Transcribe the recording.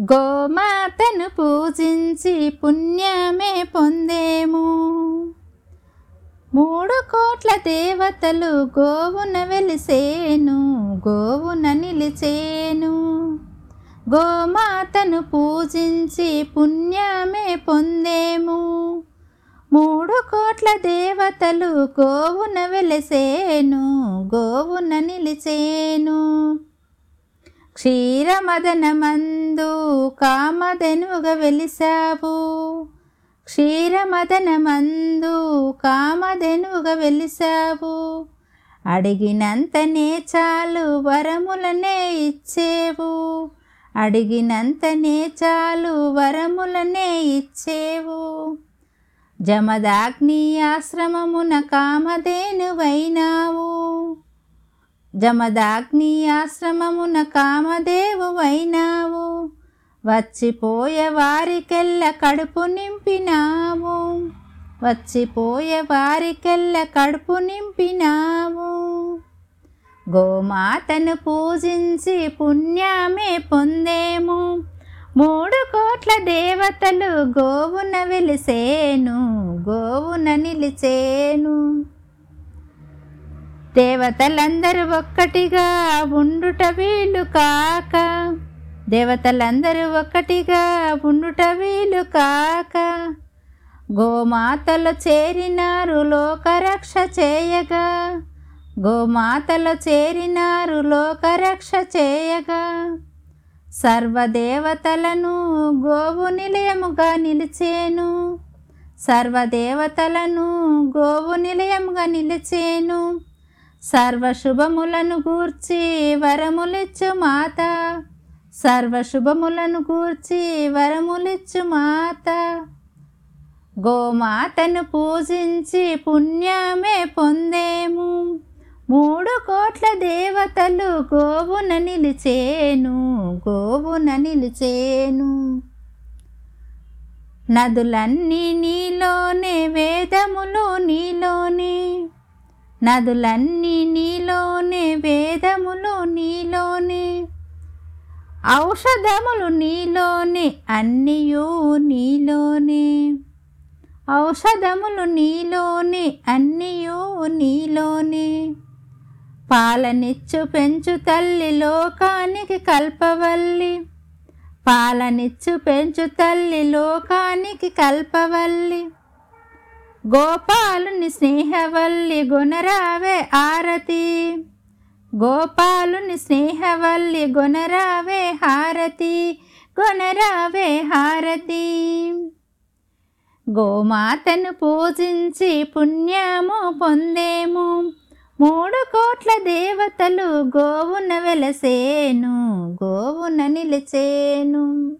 గోమాతను పూజించి పుణ్యమే పొందేము. మూడు కోట్ల దేవతలు గోవున వెలిసేను గోవున నిలిచేను. గోమాతను పూజించి పుణ్యమే పొందేము. మూడు కోట్ల దేవతలు గోవున వెలిసేను గోవున నిలిచేను. క్షీరమదనమందు కామధెనుగా వెలిసావు క్షీరమదనమందు కామధెనుగా వెలిసావు అడిగినంతనే చాలు వరములనే ఇచ్చేవు. అడిగినంతనే చాలు వరములనే ఇచ్చేవు. జమదాగ్ని ఆశ్రమమున కామధేనువైనావు. జమదాగ్ని ఆశ్రమమున కామదేవువైనావు. వచ్చిపోయే వారికెల్ల కడుపు నింపినావు. వచ్చిపోయే వారికెల్ల కడుపు నింపినావు. గోమాతను పూజించి పుణ్యమే పొందేము. మూడు కోట్ల దేవతలు గోవున వెలిసేను గోవున నిలిచేను. దేవతలందరూ ఒక్కటిగా ఉండుట వీలు కాక. దేవతలందరూ ఒక్కటిగా ఉండుట వీలు కాక. గోమాతలు చేరినారు లోకరక్ష చేయగా. గోమాతలు చేరినారు లోకరక్ష చేయగా. సర్వదేవతలను గోవు నిలయముగా నిలిచేను. సర్వదేవతలను గోవు నిలయముగా నిలిచేను. సర్వశుభములను గూర్చి వరములిచ్చు మాత. సర్వశుభములను గూర్చి వరములిచ్చు మాత. గోమాతను పూజించి పుణ్యమే పొందేము. మూడు కోట్ల దేవతలు గోవున నిలిచేను గోవున నిలిచేను. నదులన్నీ నీలోనే వేదములు నీలో నదులన్నీ నీలోనే వేదములు నీలోనే ఔషధములు నీలోనే అన్నీయూ నీలోనే. ఔషధములు నీలోనే అన్నీయూ నీలోనే. పాలనిచ్చు పెంచు తల్లి లోకానికి కల్పవల్లి. పాలనిచ్చు పెంచు తల్లి లోకానికి కల్పవల్లి. గోపాలుని స్నేహవల్లి గుణరావే ఆరతి గోపాలుని స్నేహవల్లి గుణరావే హారతి గుణరావే హారతి. గోమాతను పూజించి పుణ్యము పొందేము మూడు కోట్ల దేవతలు గోవున వెలసేను గోవున నిలిచేను.